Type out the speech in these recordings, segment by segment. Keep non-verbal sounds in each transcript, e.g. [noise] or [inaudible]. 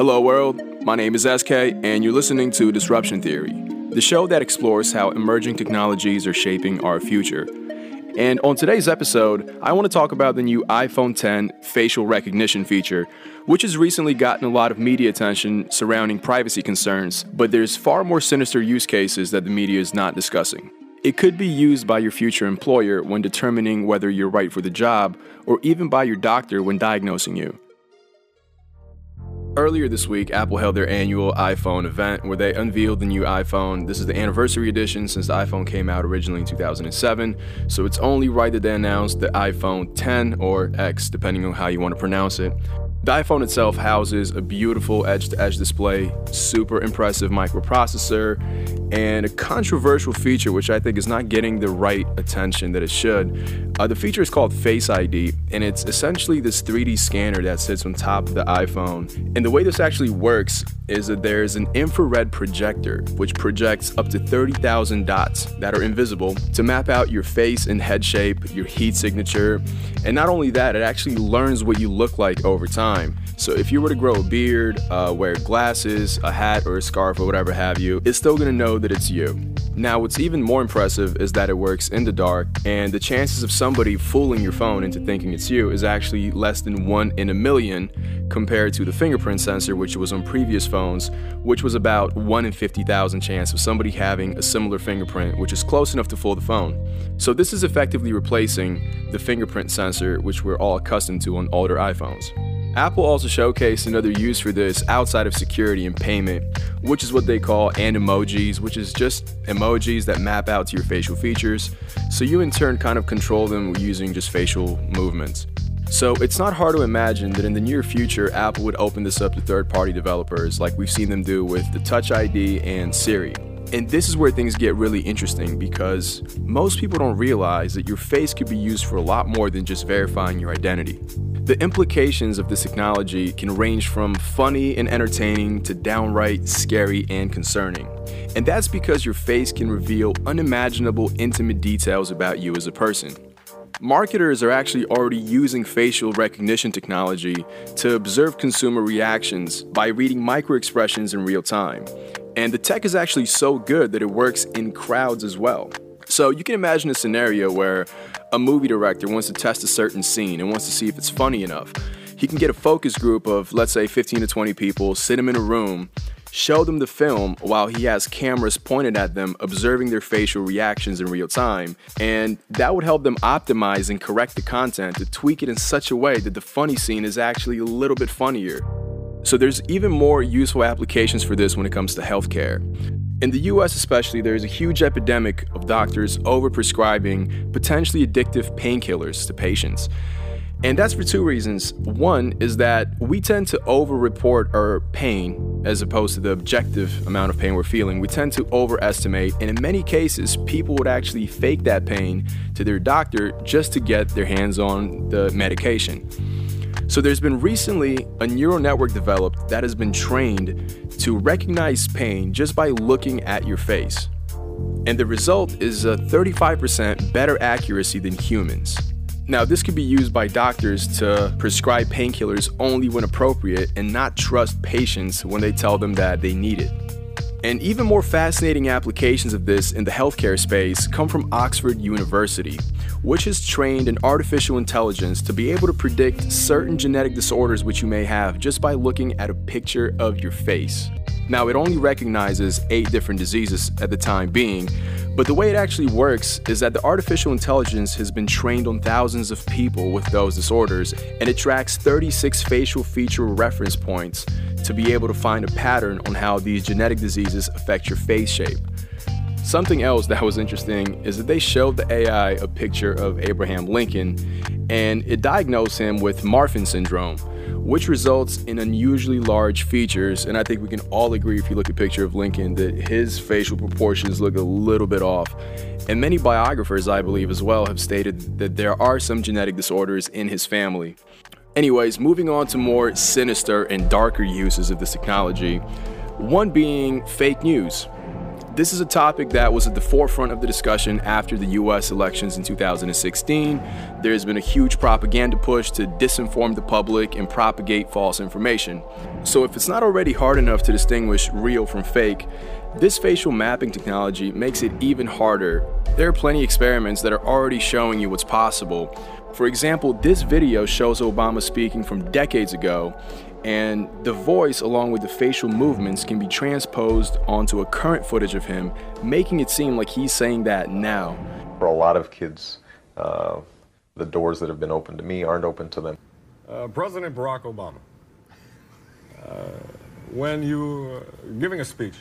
Hello, world. My name is SK, and you're listening to Disruption Theory, the show that explores how emerging technologies are shaping our future. And on today's episode, I want to talk about the new iPhone 10 facial recognition feature, which has recently gotten a lot of media attention surrounding privacy concerns, but there's far more sinister use cases that the media is not discussing. It could be used by your future employer when determining whether you're right for the job, or even by your doctor when diagnosing you. Earlier this week, Apple held their annual iPhone event where they unveiled the new iPhone. This is the anniversary edition since the iPhone came out originally in 2007, so it's only right that they announced the iPhone 10 or X, depending on how you want to pronounce it. The iPhone itself houses a beautiful edge to edge display, super impressive microprocessor, and a controversial feature which I think is not getting the right attention that it should. Uh, the feature is called Face ID, and it's essentially this 3D scanner that sits on top of the iPhone. And the way this actually works is that there's an infrared projector which projects up to 30,000 dots that are invisible to map out your face and head shape, your heat signature, and not only that, it actually learns what you look like over time. So if you were to grow a beard, uh, wear glasses, a hat, or a scarf, or whatever have you, it's still gonna know that it's you. Now, what's even more impressive is that it works in the dark, and the chances of somebody fooling your phone into thinking it's you is actually less than one in a million compared to the fingerprint sensor, which was on previous phones, which was about 1 in 50,000 chance of somebody having a similar fingerprint, which is close enough to fool the phone. So, this is effectively replacing the fingerprint sensor, which we're all accustomed to on older iPhones. Apple also showcased another use for this outside of security and payment, which is what they call animojis, which is just emojis that map out to your facial features, so you in turn kind of control them using just facial movements. So it's not hard to imagine that in the near future, Apple would open this up to third party developers like we've seen them do with the Touch ID and Siri. And this is where things get really interesting because most people don't realize that your face could be used for a lot more than just verifying your identity. The implications of this technology can range from funny and entertaining to downright scary and concerning. And that's because your face can reveal unimaginable intimate details about you as a person. Marketers are actually already using facial recognition technology to observe consumer reactions by reading microexpressions in real time. And the tech is actually so good that it works in crowds as well. So you can imagine a scenario where a movie director wants to test a certain scene and wants to see if it's funny enough. He can get a focus group of, let's say, 15 to 20 people, sit them in a room, show them the film while he has cameras pointed at them, observing their facial reactions in real time. And that would help them optimize and correct the content to tweak it in such a way that the funny scene is actually a little bit funnier. So there's even more useful applications for this when it comes to healthcare. In the US, especially, there is a huge epidemic of doctors overprescribing potentially addictive painkillers to patients. And that's for two reasons. One is that we tend to over-report our pain as opposed to the objective amount of pain we're feeling. We tend to overestimate, and in many cases, people would actually fake that pain to their doctor just to get their hands on the medication. So there's been recently a neural network developed that has been trained to recognize pain just by looking at your face. And the result is a 35% better accuracy than humans. Now, this could be used by doctors to prescribe painkillers only when appropriate and not trust patients when they tell them that they need it. And even more fascinating applications of this in the healthcare space come from Oxford University, which has trained an artificial intelligence to be able to predict certain genetic disorders which you may have just by looking at a picture of your face. Now, it only recognizes eight different diseases at the time being, but the way it actually works is that the artificial intelligence has been trained on thousands of people with those disorders, and it tracks 36 facial feature reference points to be able to find a pattern on how these genetic diseases affect your face shape. Something else that was interesting is that they showed the AI a picture of Abraham Lincoln and it diagnosed him with Marfan syndrome, which results in unusually large features. And I think we can all agree if you look at a picture of Lincoln that his facial proportions look a little bit off. And many biographers, I believe, as well, have stated that there are some genetic disorders in his family. Anyways, moving on to more sinister and darker uses of this technology, one being fake news. This is a topic that was at the forefront of the discussion after the US elections in 2016. There's been a huge propaganda push to disinform the public and propagate false information. So, if it's not already hard enough to distinguish real from fake, this facial mapping technology makes it even harder. There are plenty of experiments that are already showing you what's possible. For example, this video shows Obama speaking from decades ago, and the voice, along with the facial movements, can be transposed onto a current footage of him, making it seem like he's saying that now. For a lot of kids, uh, the doors that have been open to me aren't open to them. Uh, President Barack Obama, uh, when you uh, giving a speech,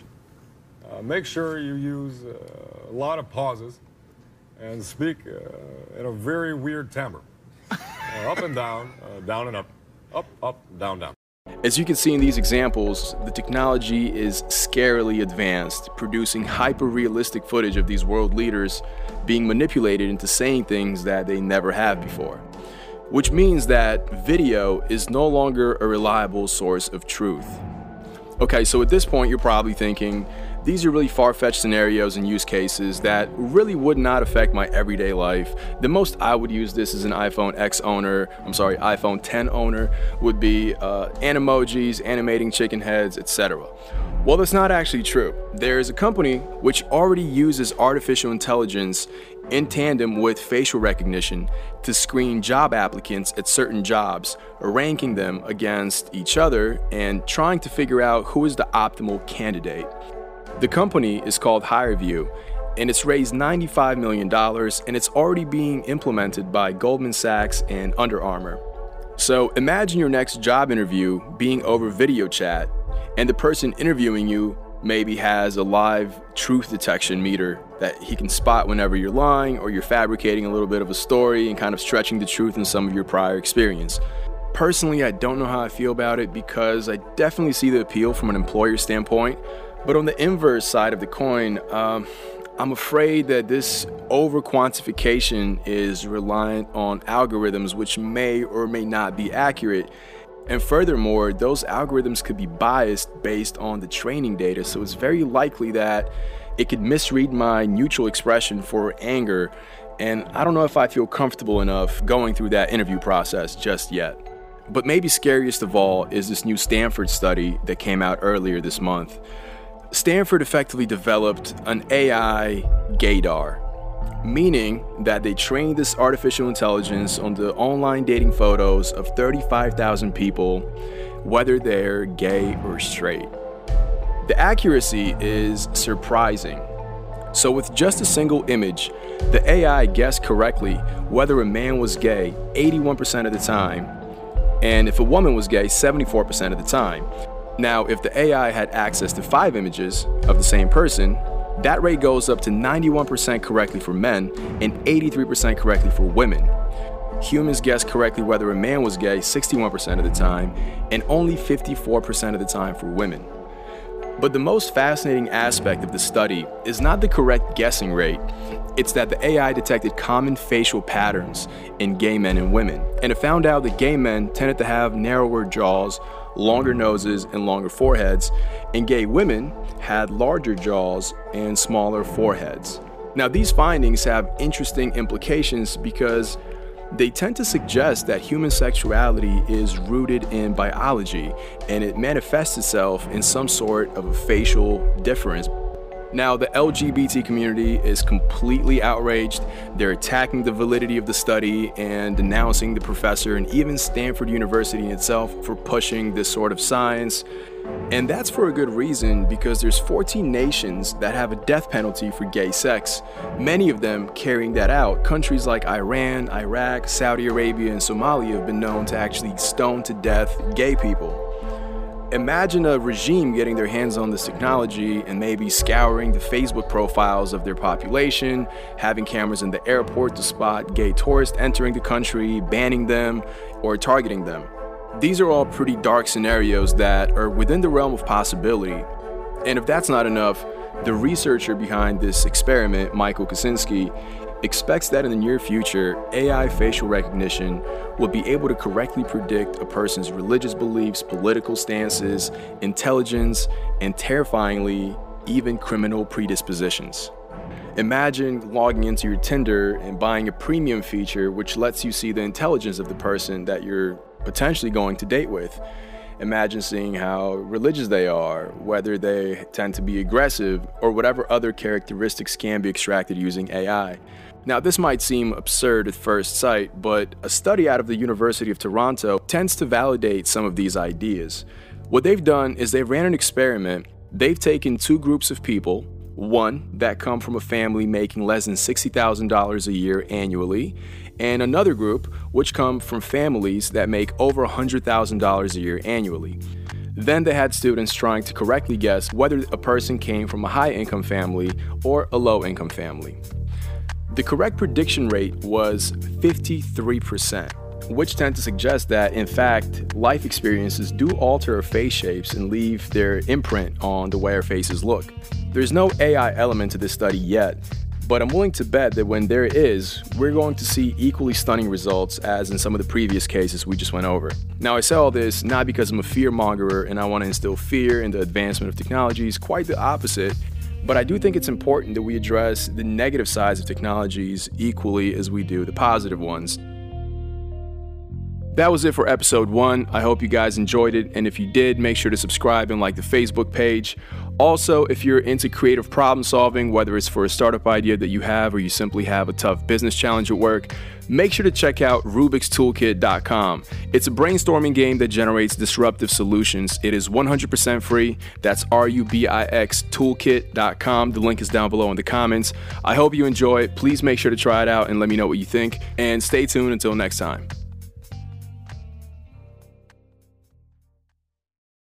uh, make sure you use uh, a lot of pauses and speak uh, in a very weird timbre. [laughs] Uh, up and down, uh, down and up, up, up, down, down. As you can see in these examples, the technology is scarily advanced, producing hyper realistic footage of these world leaders being manipulated into saying things that they never have before. Which means that video is no longer a reliable source of truth. Okay, so at this point, you're probably thinking, these are really far fetched scenarios and use cases that really would not affect my everyday life. The most I would use this as an iPhone X owner, I'm sorry, iPhone 10 owner, would be uh, animojis, animating chicken heads, etc. Well, that's not actually true. There is a company which already uses artificial intelligence in tandem with facial recognition to screen job applicants at certain jobs, ranking them against each other and trying to figure out who is the optimal candidate. The company is called HireVue, and it's raised $95 million and it's already being implemented by Goldman Sachs and Under Armour. So imagine your next job interview being over video chat, and the person interviewing you maybe has a live truth detection meter that he can spot whenever you're lying or you're fabricating a little bit of a story and kind of stretching the truth in some of your prior experience. Personally, I don't know how I feel about it because I definitely see the appeal from an employer standpoint, but on the inverse side of the coin, um, I'm afraid that this over quantification is reliant on algorithms which may or may not be accurate. And furthermore, those algorithms could be biased based on the training data, so it's very likely that it could misread my neutral expression for anger. And I don't know if I feel comfortable enough going through that interview process just yet. But maybe scariest of all is this new Stanford study that came out earlier this month. Stanford effectively developed an AI gaydar, meaning that they trained this artificial intelligence on the online dating photos of 35,000 people, whether they're gay or straight. The accuracy is surprising. So, with just a single image, the AI guessed correctly whether a man was gay 81% of the time, and if a woman was gay 74% of the time. Now, if the AI had access to five images of the same person, that rate goes up to 91% correctly for men and 83% correctly for women. Humans guess correctly whether a man was gay 61% of the time and only 54% of the time for women. But the most fascinating aspect of the study is not the correct guessing rate, it's that the AI detected common facial patterns in gay men and women, and it found out that gay men tended to have narrower jaws, longer noses, and longer foreheads, and gay women had larger jaws and smaller foreheads. Now, these findings have interesting implications because they tend to suggest that human sexuality is rooted in biology and it manifests itself in some sort of a facial difference now, the LGBT community is completely outraged. They're attacking the validity of the study and denouncing the professor and even Stanford University itself for pushing this sort of science. And that's for a good reason because there's 14 nations that have a death penalty for gay sex, many of them carrying that out. Countries like Iran, Iraq, Saudi Arabia, and Somalia have been known to actually stone to death gay people. Imagine a regime getting their hands on this technology and maybe scouring the Facebook profiles of their population, having cameras in the airport to spot gay tourists entering the country, banning them, or targeting them. These are all pretty dark scenarios that are within the realm of possibility. And if that's not enough, the researcher behind this experiment, Michael Kosinski, expects that in the near future, AI facial recognition will be able to correctly predict a person's religious beliefs, political stances, intelligence, and terrifyingly, even criminal predispositions. Imagine logging into your Tinder and buying a premium feature which lets you see the intelligence of the person that you're potentially going to date with. Imagine seeing how religious they are, whether they tend to be aggressive, or whatever other characteristics can be extracted using AI. Now, this might seem absurd at first sight, but a study out of the University of Toronto tends to validate some of these ideas. What they've done is they ran an experiment. They've taken two groups of people, one that come from a family making less than $60,000 a year annually, and another group which come from families that make over $100,000 a year annually. Then they had students trying to correctly guess whether a person came from a high income family or a low income family. The correct prediction rate was 53% which tend to suggest that, in fact, life experiences do alter our face shapes and leave their imprint on the way our faces look. There's no AI element to this study yet, but I'm willing to bet that when there is, we're going to see equally stunning results as in some of the previous cases we just went over. Now, I say all this not because I'm a fear mongerer and I want to instill fear in the advancement of technologies, quite the opposite. But I do think it's important that we address the negative sides of technologies equally as we do the positive ones. That was it for episode one. I hope you guys enjoyed it. And if you did, make sure to subscribe and like the Facebook page. Also, if you're into creative problem solving, whether it's for a startup idea that you have or you simply have a tough business challenge at work, make sure to check out RubixToolkit.com. It's a brainstorming game that generates disruptive solutions. It is 100% free. That's R U B I X Toolkit.com. The link is down below in the comments. I hope you enjoy it. Please make sure to try it out and let me know what you think. And stay tuned until next time.